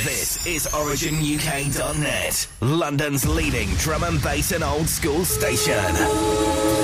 This is OriginUK.net, London's leading drum and bass and old school station.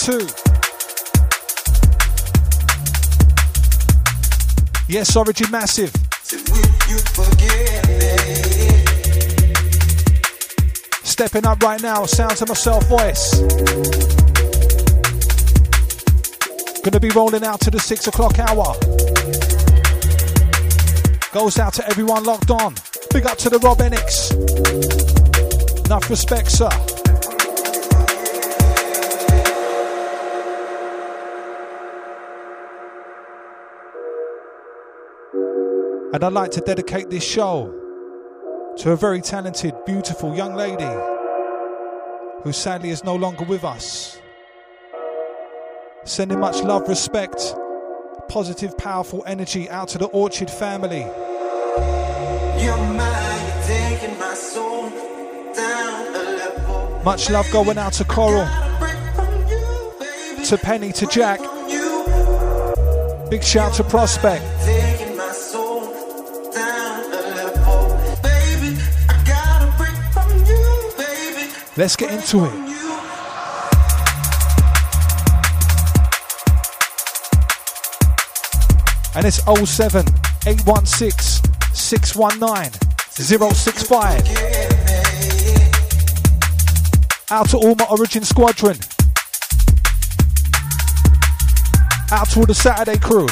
Two. Yes, Origin Massive. Stepping up right now, sounds of myself voice. Gonna be rolling out to the six o'clock hour. Goes out to everyone locked on. Big up to the Rob Enix. Enough respect, sir. And I'd like to dedicate this show to a very talented, beautiful young lady who sadly is no longer with us. Sending much love, respect, positive, powerful energy out to the Orchid family. Much love going out to Coral, to Penny, to Jack. Big shout to Prospect. Let's get into it. And it's 07 816 619 065. Out to all my Origin Squadron. Out to all the Saturday crew.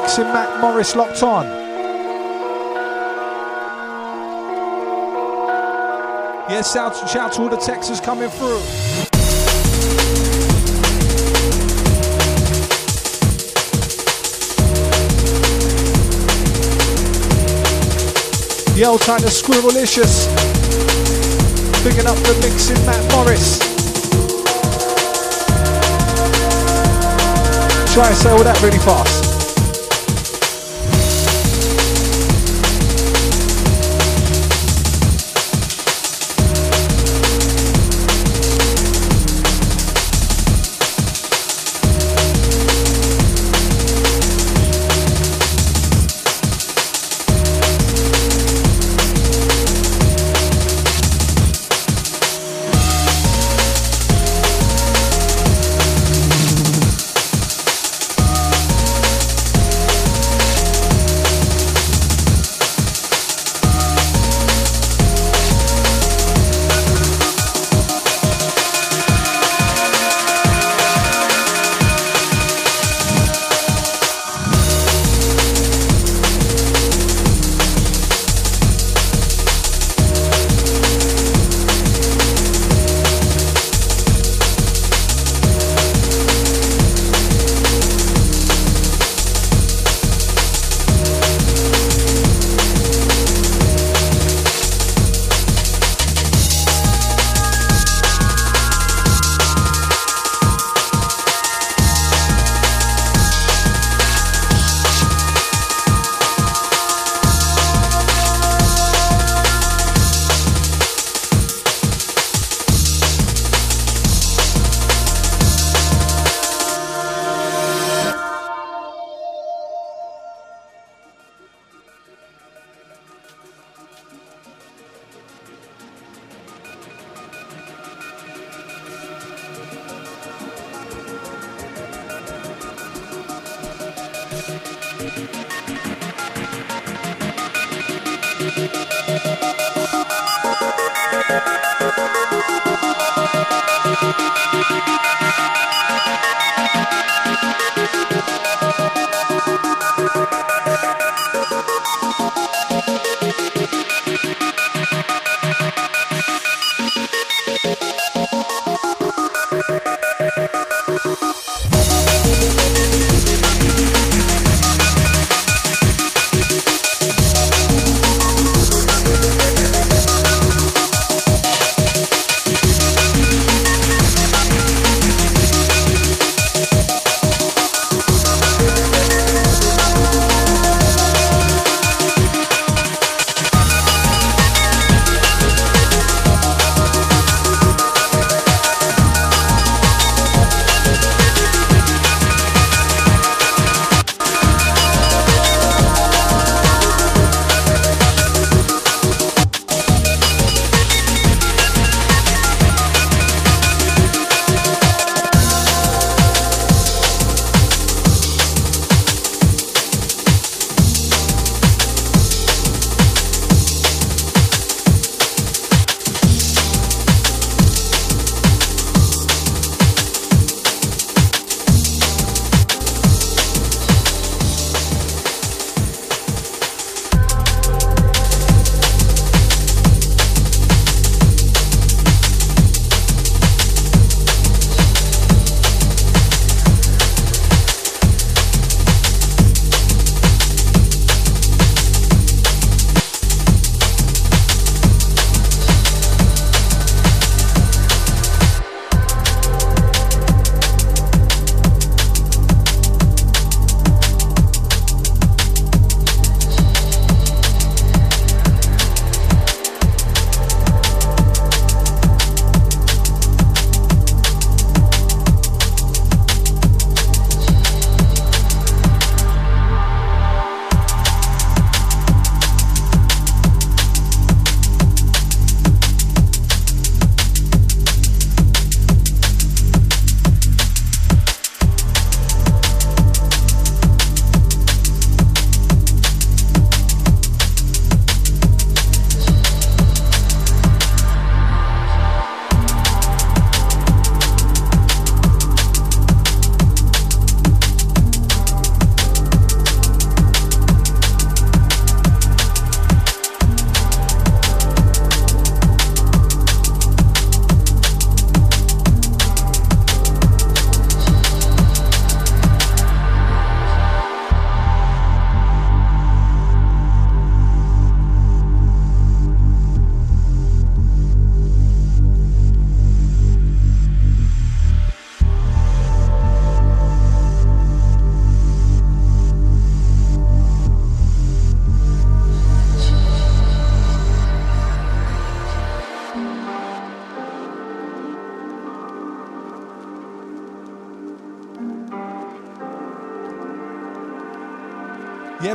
Mixing Matt Morris locked on. Yes, shout, shout to all the Texas coming through. The old time of Squirrelicious. Picking up the mixing Matt Morris. Try and say all that really fast.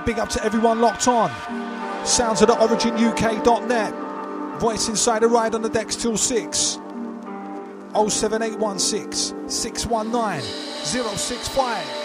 Big up to everyone locked on. Sounds of the originuk.net. Voice inside the ride on the decks till 6. 07816 619 065.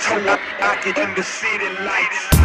turn up, I get in the city lights.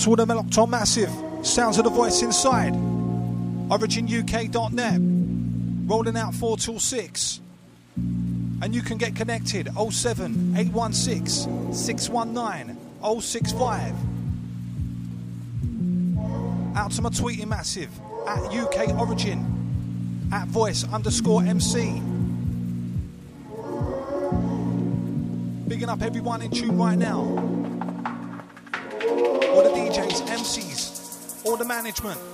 To the locked massive. Sounds of the voice inside. OriginUK.net. Rolling out 4 till 6. And you can get connected 07 816 619 065. Out to my tweeting massive at UK Origin at voice underscore MC. Bigging up everyone in tune right now. Management.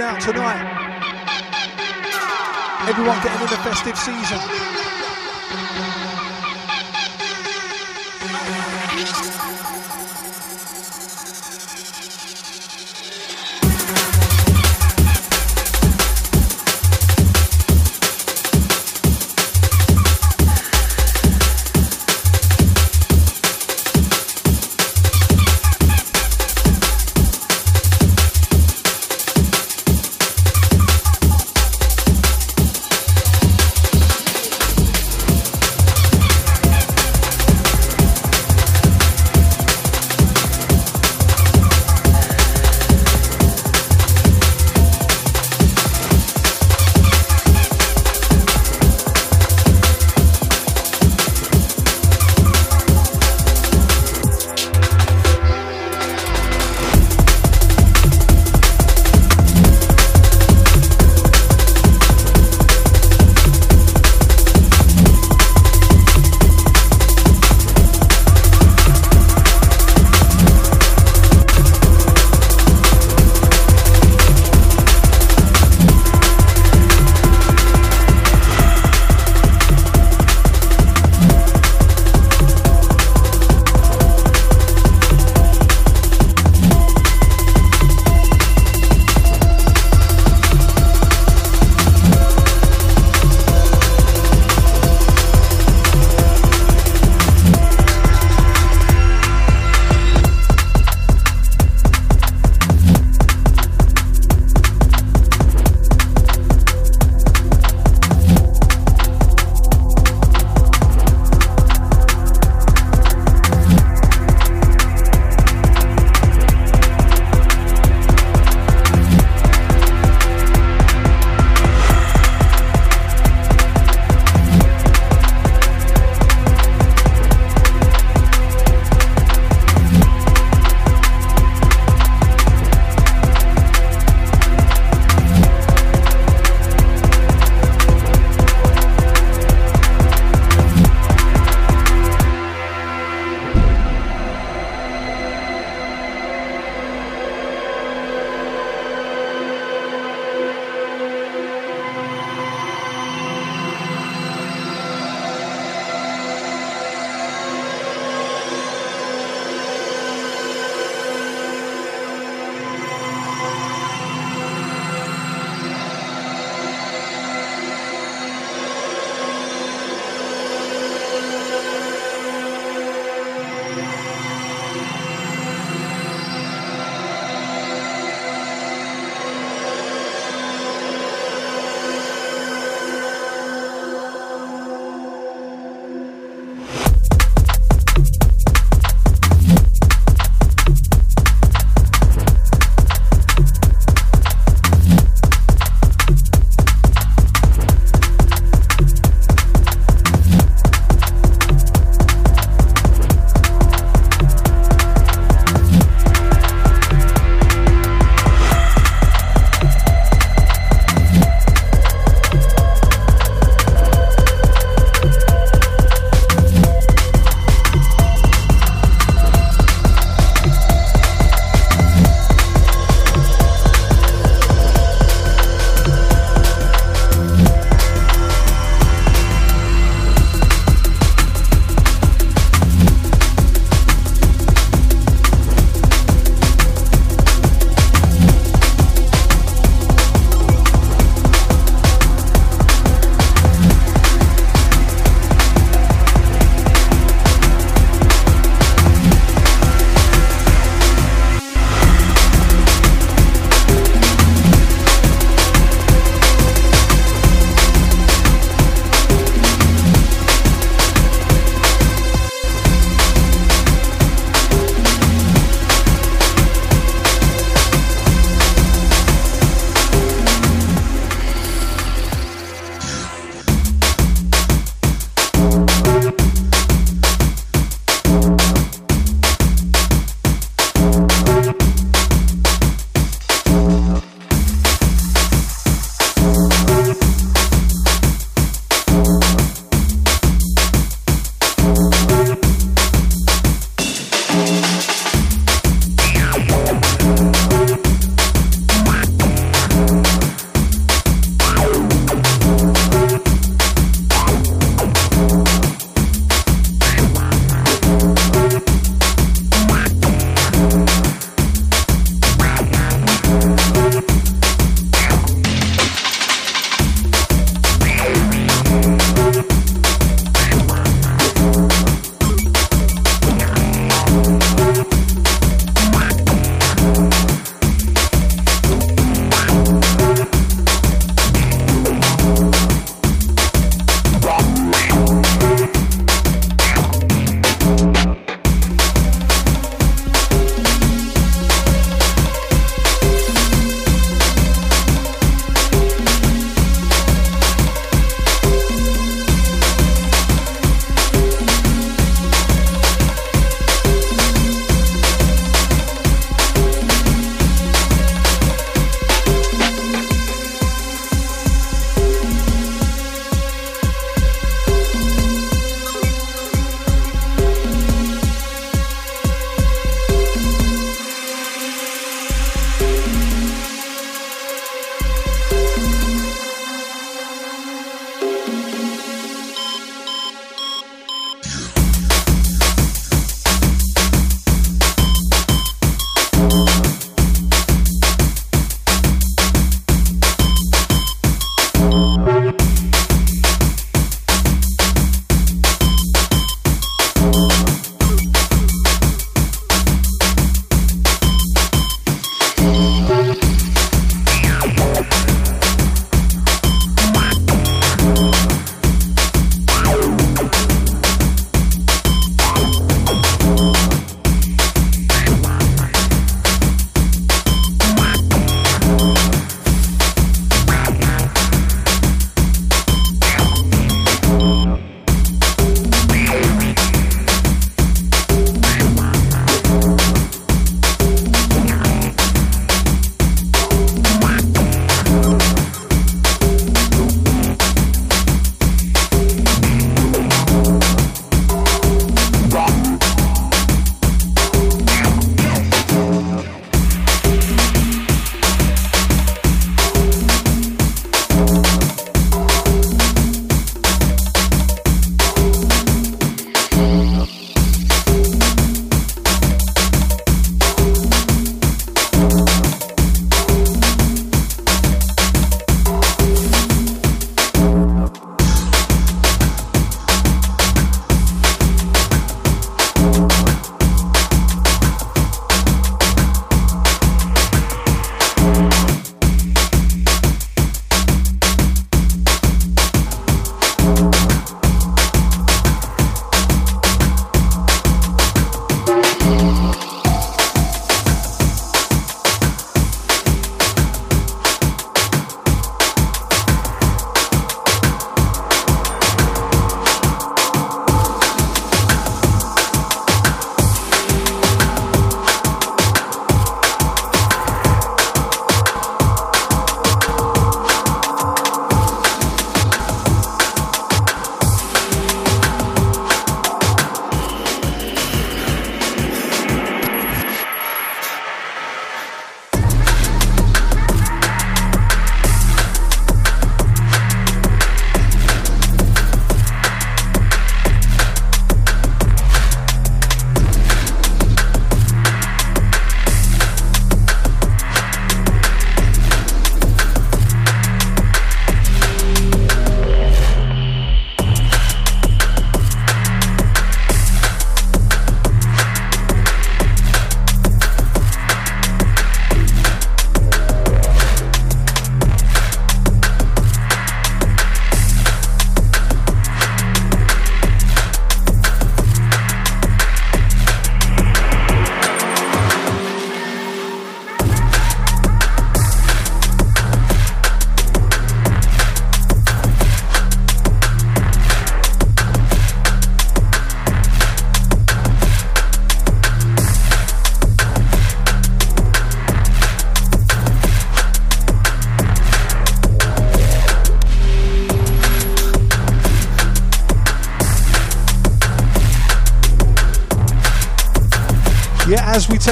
Out tonight. Everyone getting in the festive season.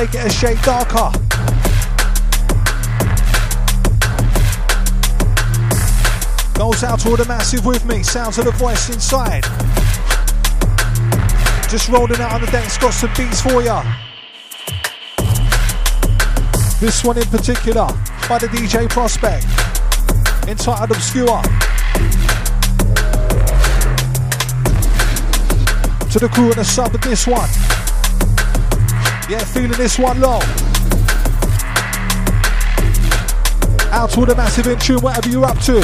Take it a shade darker. Goes out to all the massive with me, sounds of the voice inside. Just rolling out on the decks, got some beats for ya. This one in particular by the DJ Prospect, entitled Obscure. To the crew and the sub of this one. Yeah, feeling this one low. Out to all the massive in tune, whatever you're up to.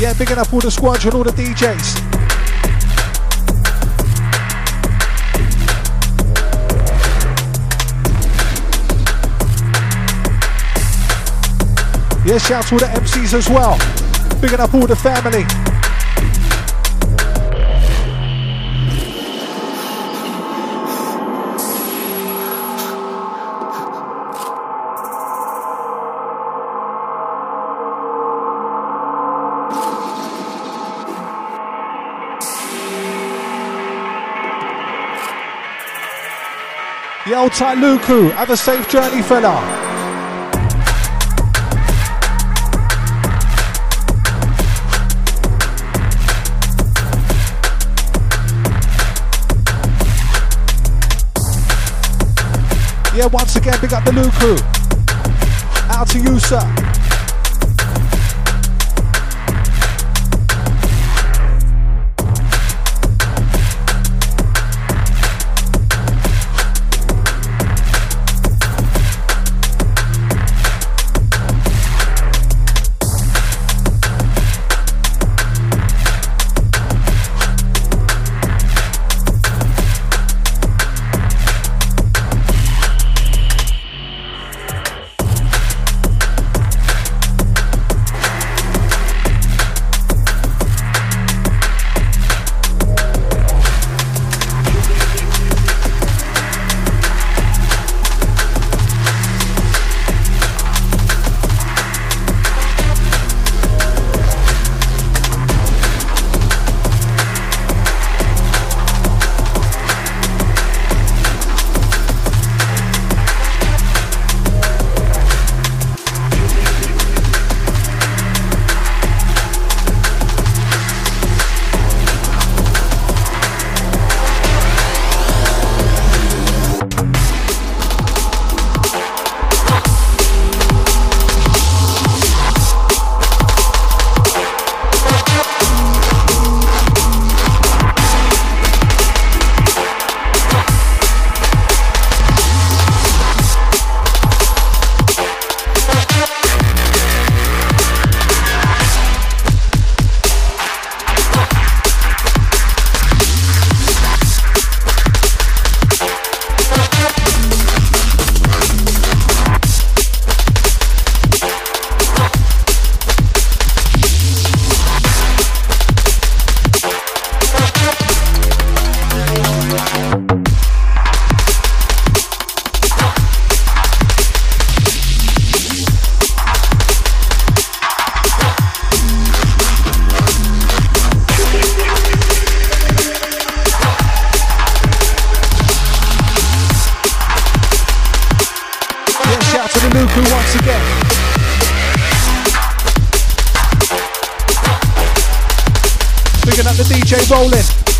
Yeah, bigging up all the squadron, all the DJs. Yeah, shout to all the MCs as well. Bigging up all the family. Tight Luku, have a safe journey, fella. Yeah, once again, big up the Luku. Out to you, sir. DJ Rollin'.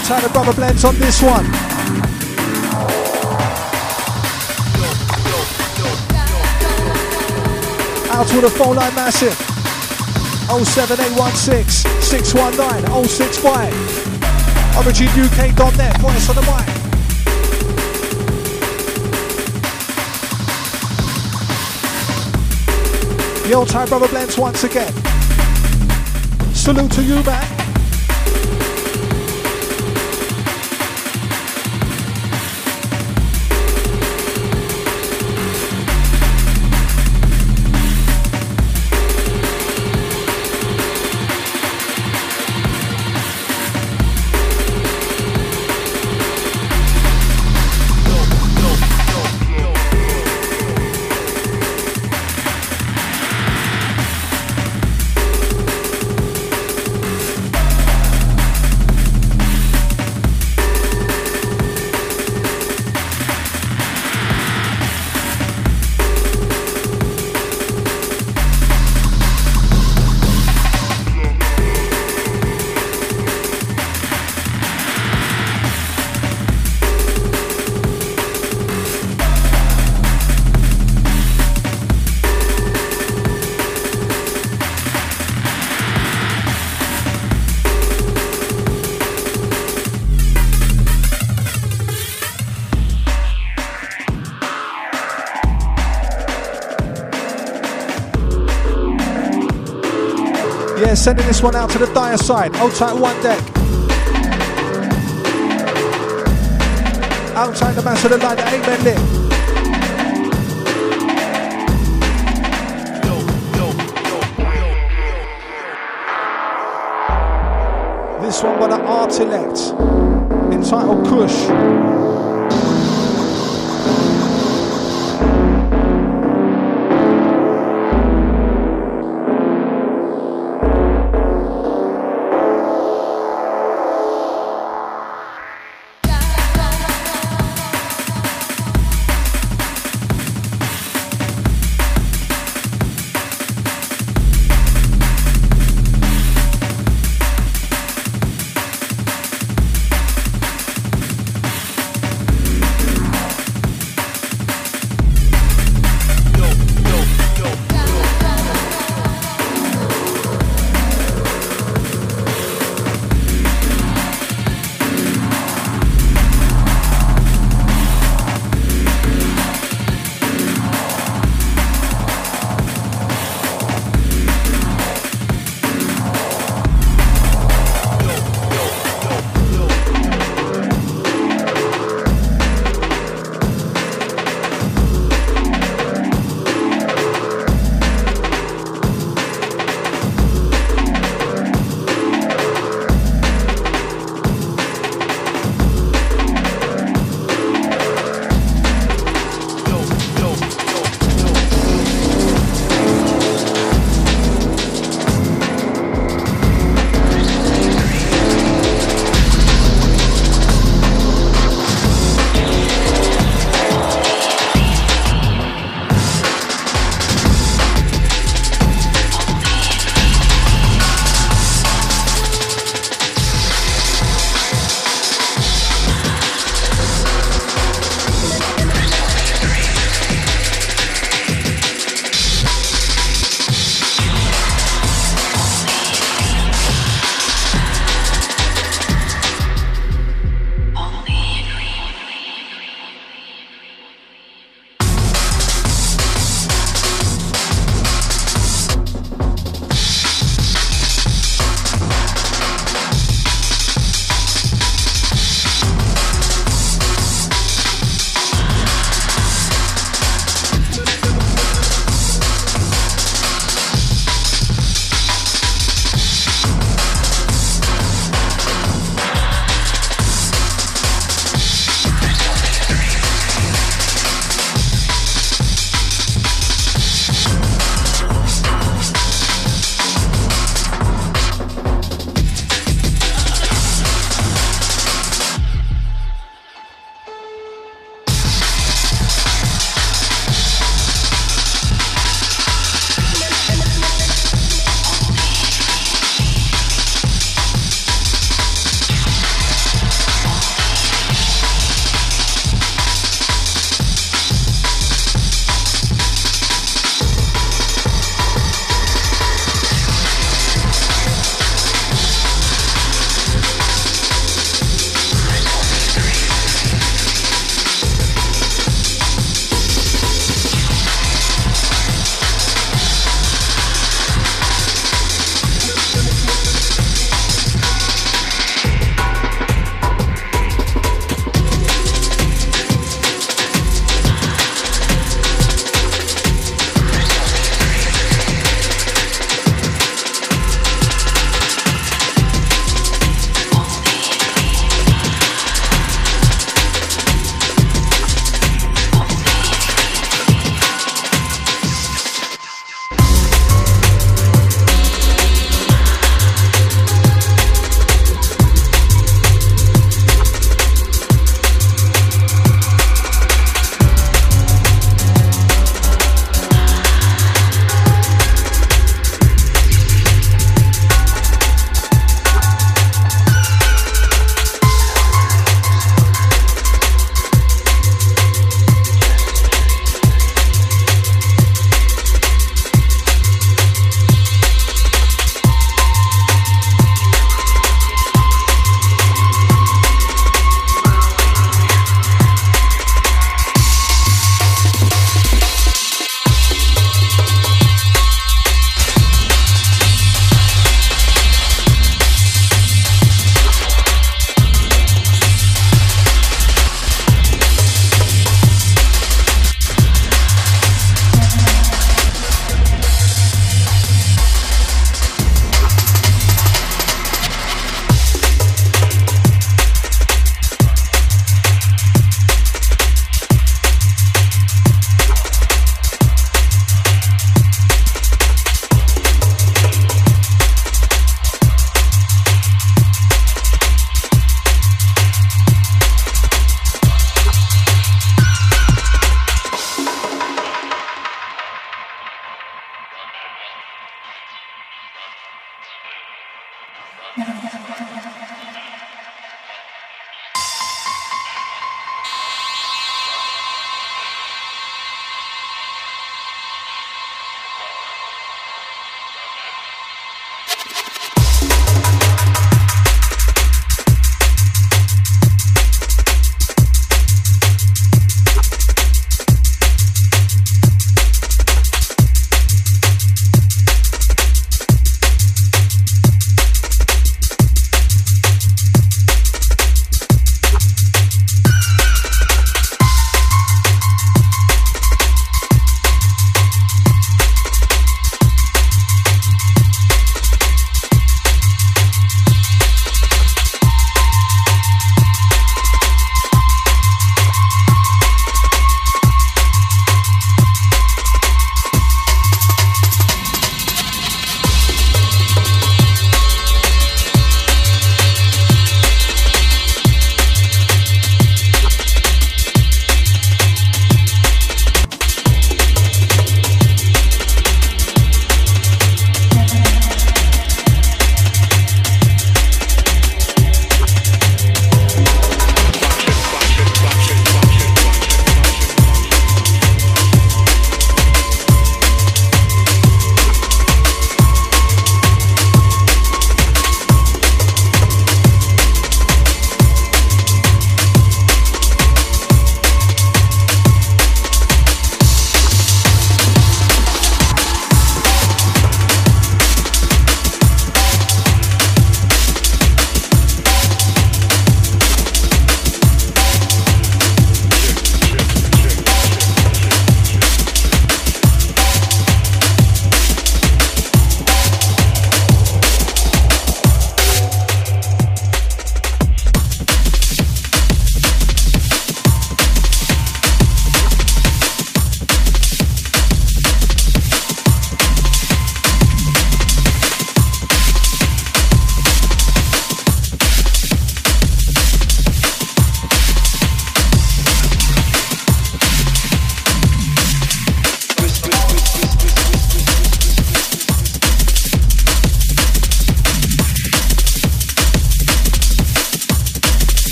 Old Tyler Brother blends on this one. Out to the phone line massive. 07816 619 065. OriginUK.net, voice on the mic. The old time brother blends once again. Salute to you, man. Sending this one out to the dire side. Hold tight one deck. Outside the mass of the line, the amen lit. This one by the Artillect, entitled Kush.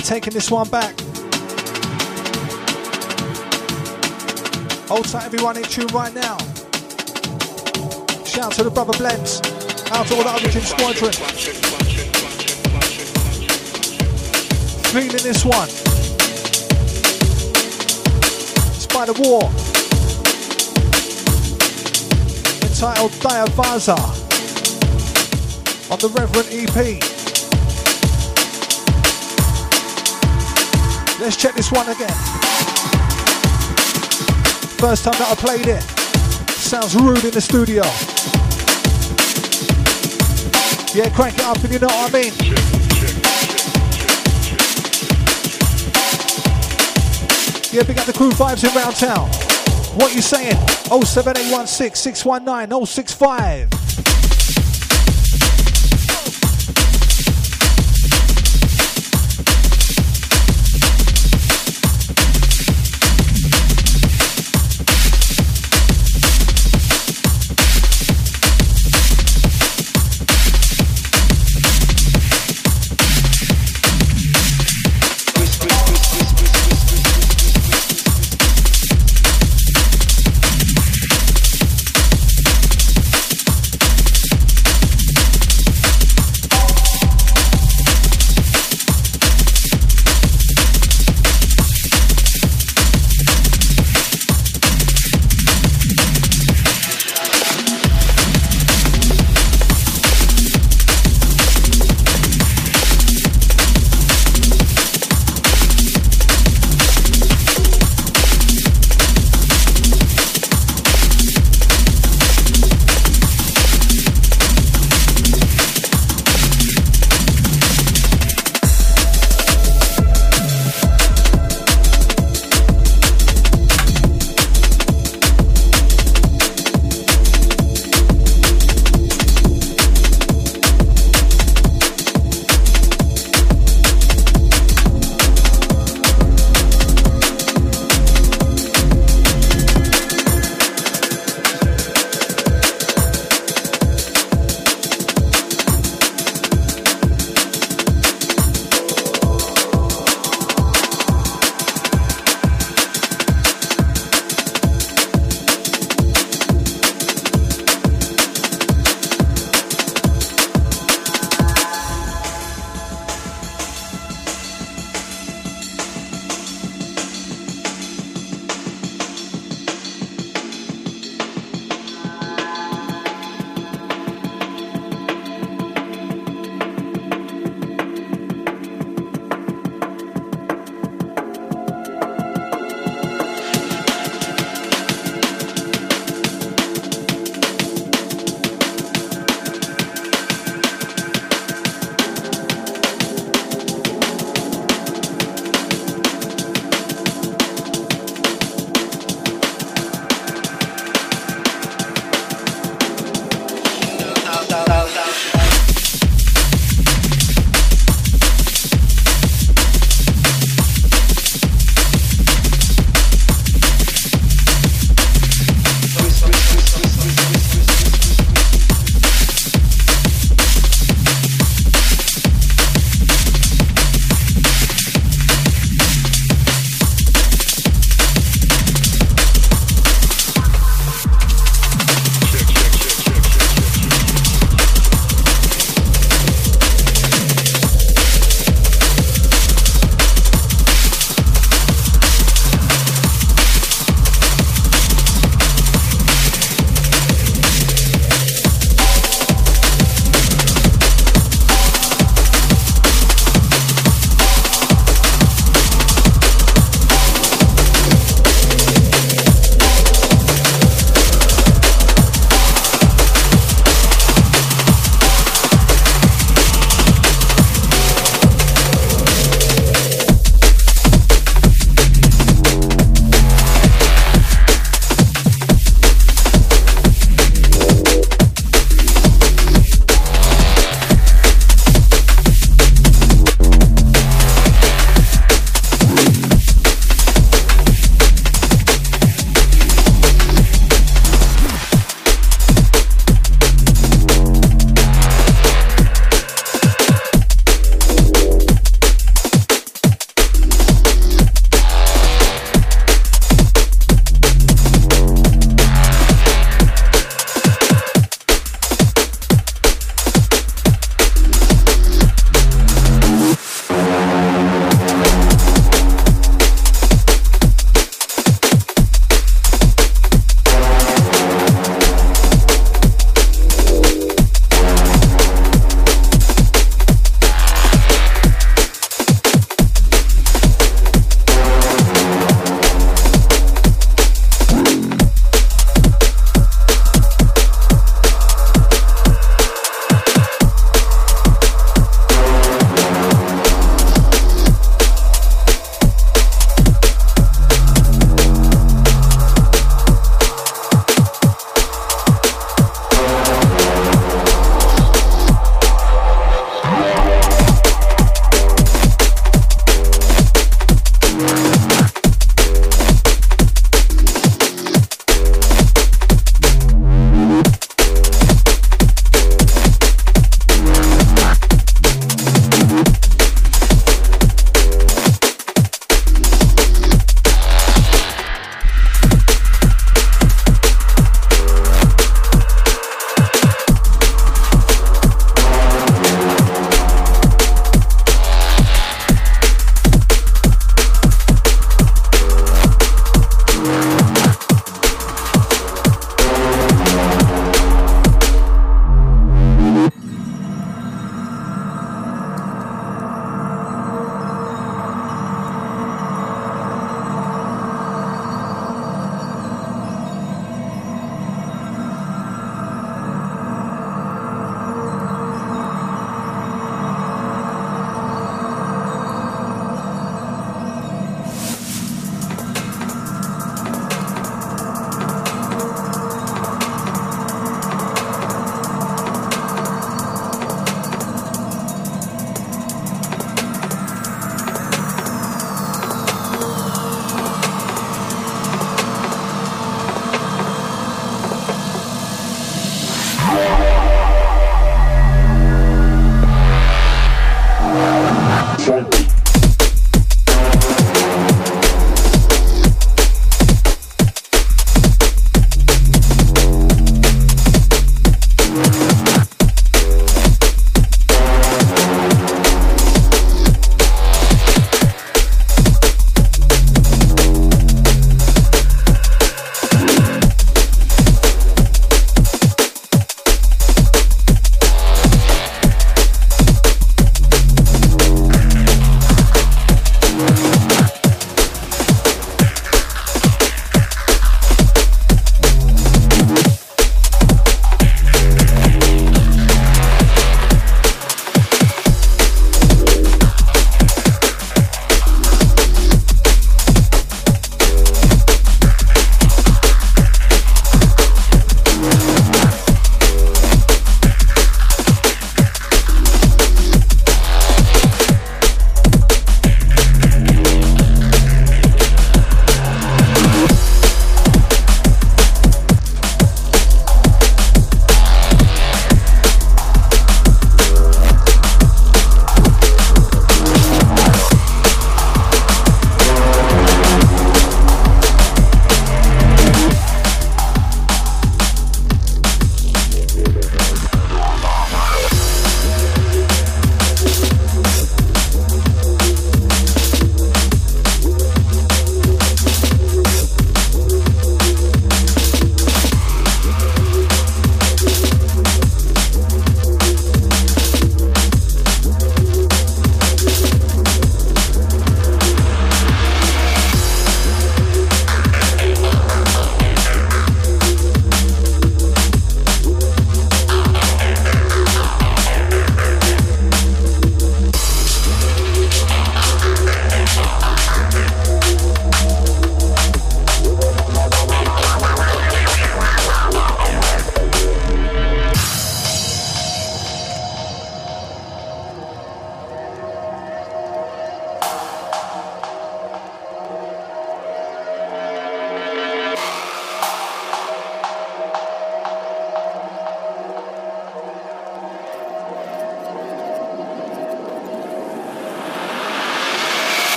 Yeah, taking this one back. Hold tight, everyone in tune right now. Shout out to the brother Blends. Out to all the Origin Squadron. Feeling this one. Spider War. Entitled Diavaza. On the Reverend EP. Let's check this one again. First time that I played it. Sounds rude in the studio. Yeah, crank it up and you know what I mean. Yeah, big up the crew vibes in round town. What you saying? 07816 619 065.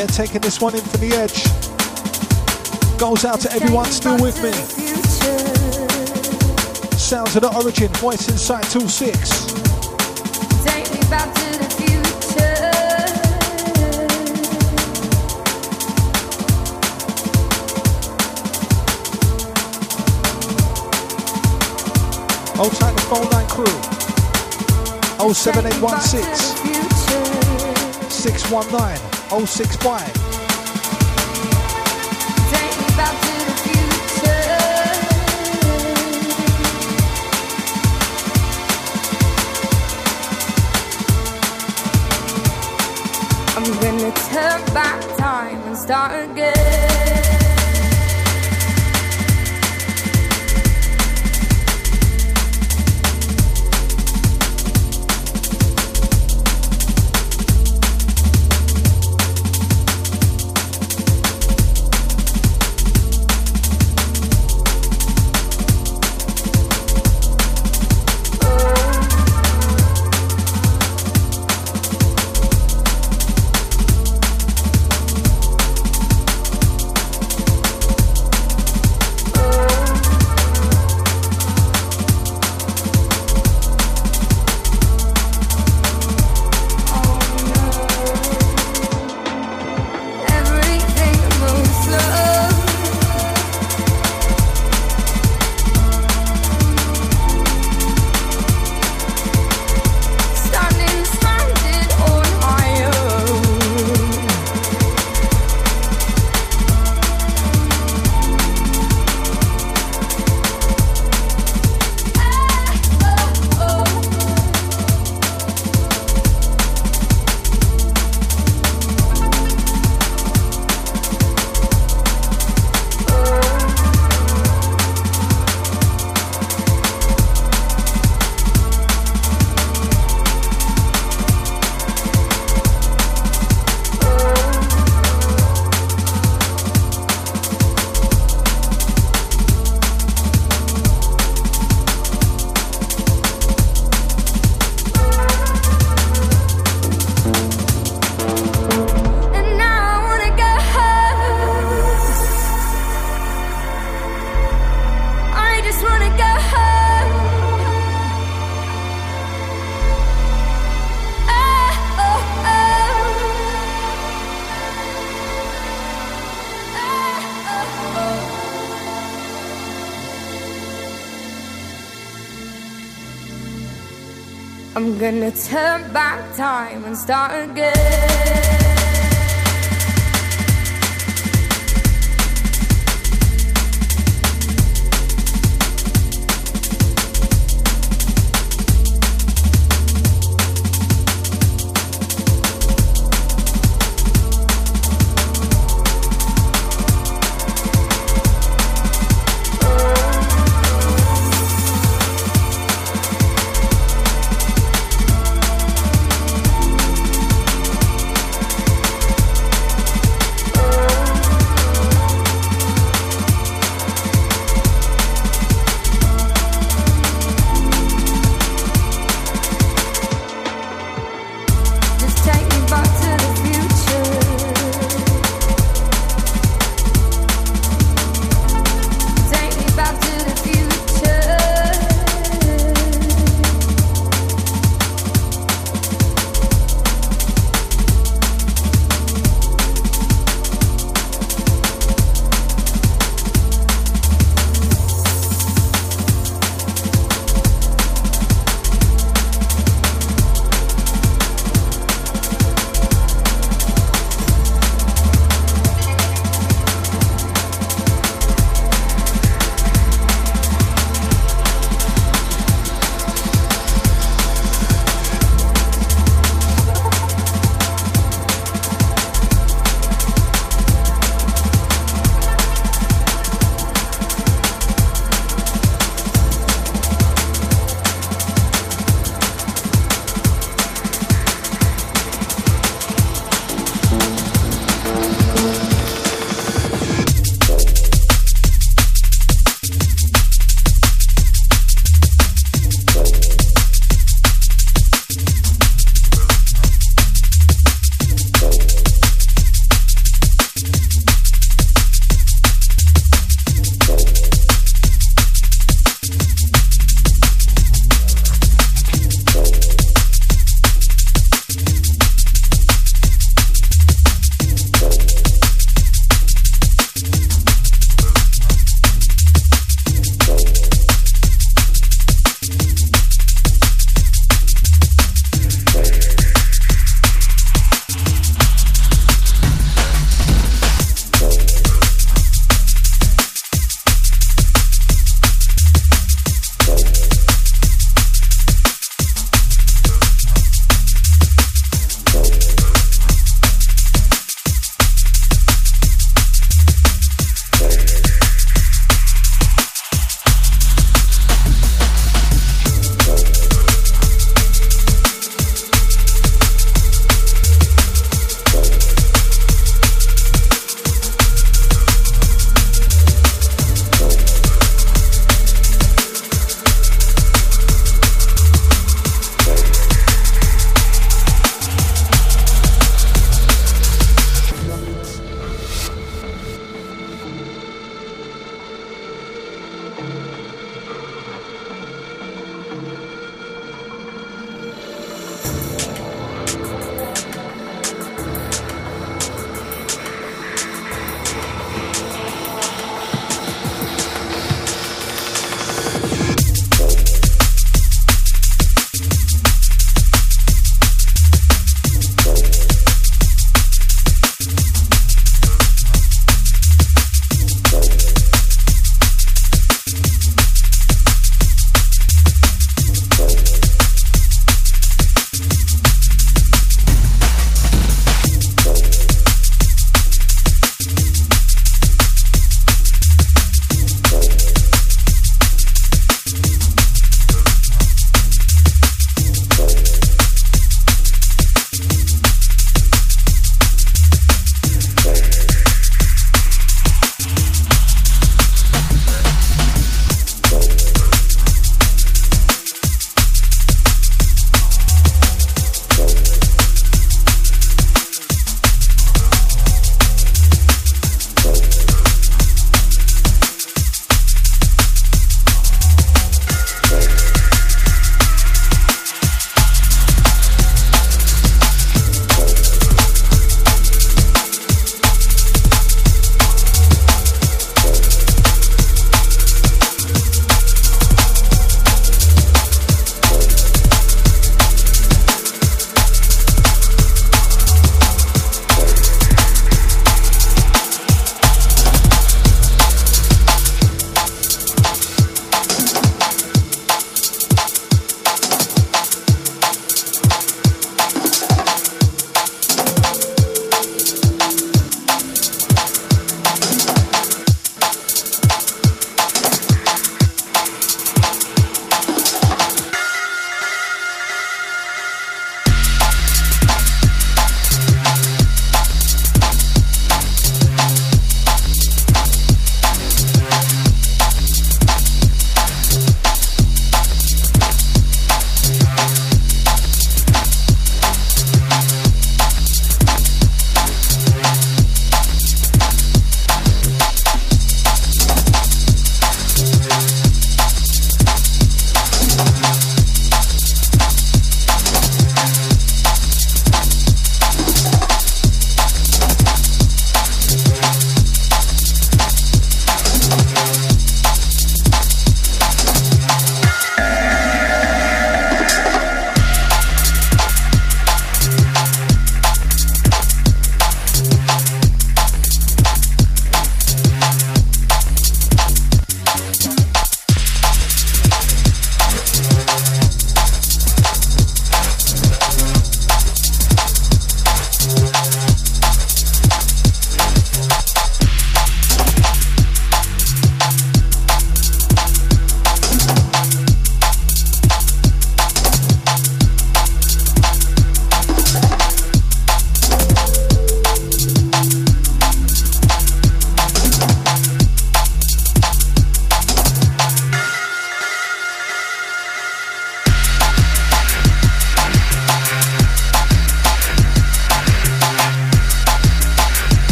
Yeah, taking this one in for the edge. Goes out to everyone still with me. Sounds of the origin, voice inside 2-6. Take me back to the future. Hold tight the phone line crew. 07816 619 065. Take me back to the future. I'm gonna turn back time and start again. Gonna turn back time and start again.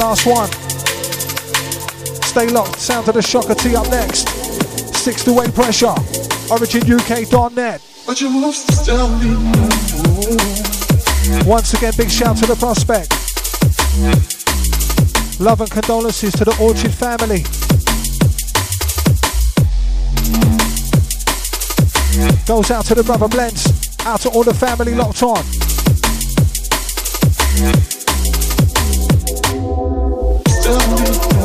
Last one. Stay locked. Sound to the Shocker T up next. Six to way pressure. OriginUK.net. Once again, big shout to the prospect. Love and condolences to the Orchard family. Goes out to the brother blends. Out to all the family locked on. OriginUK.net. Streaming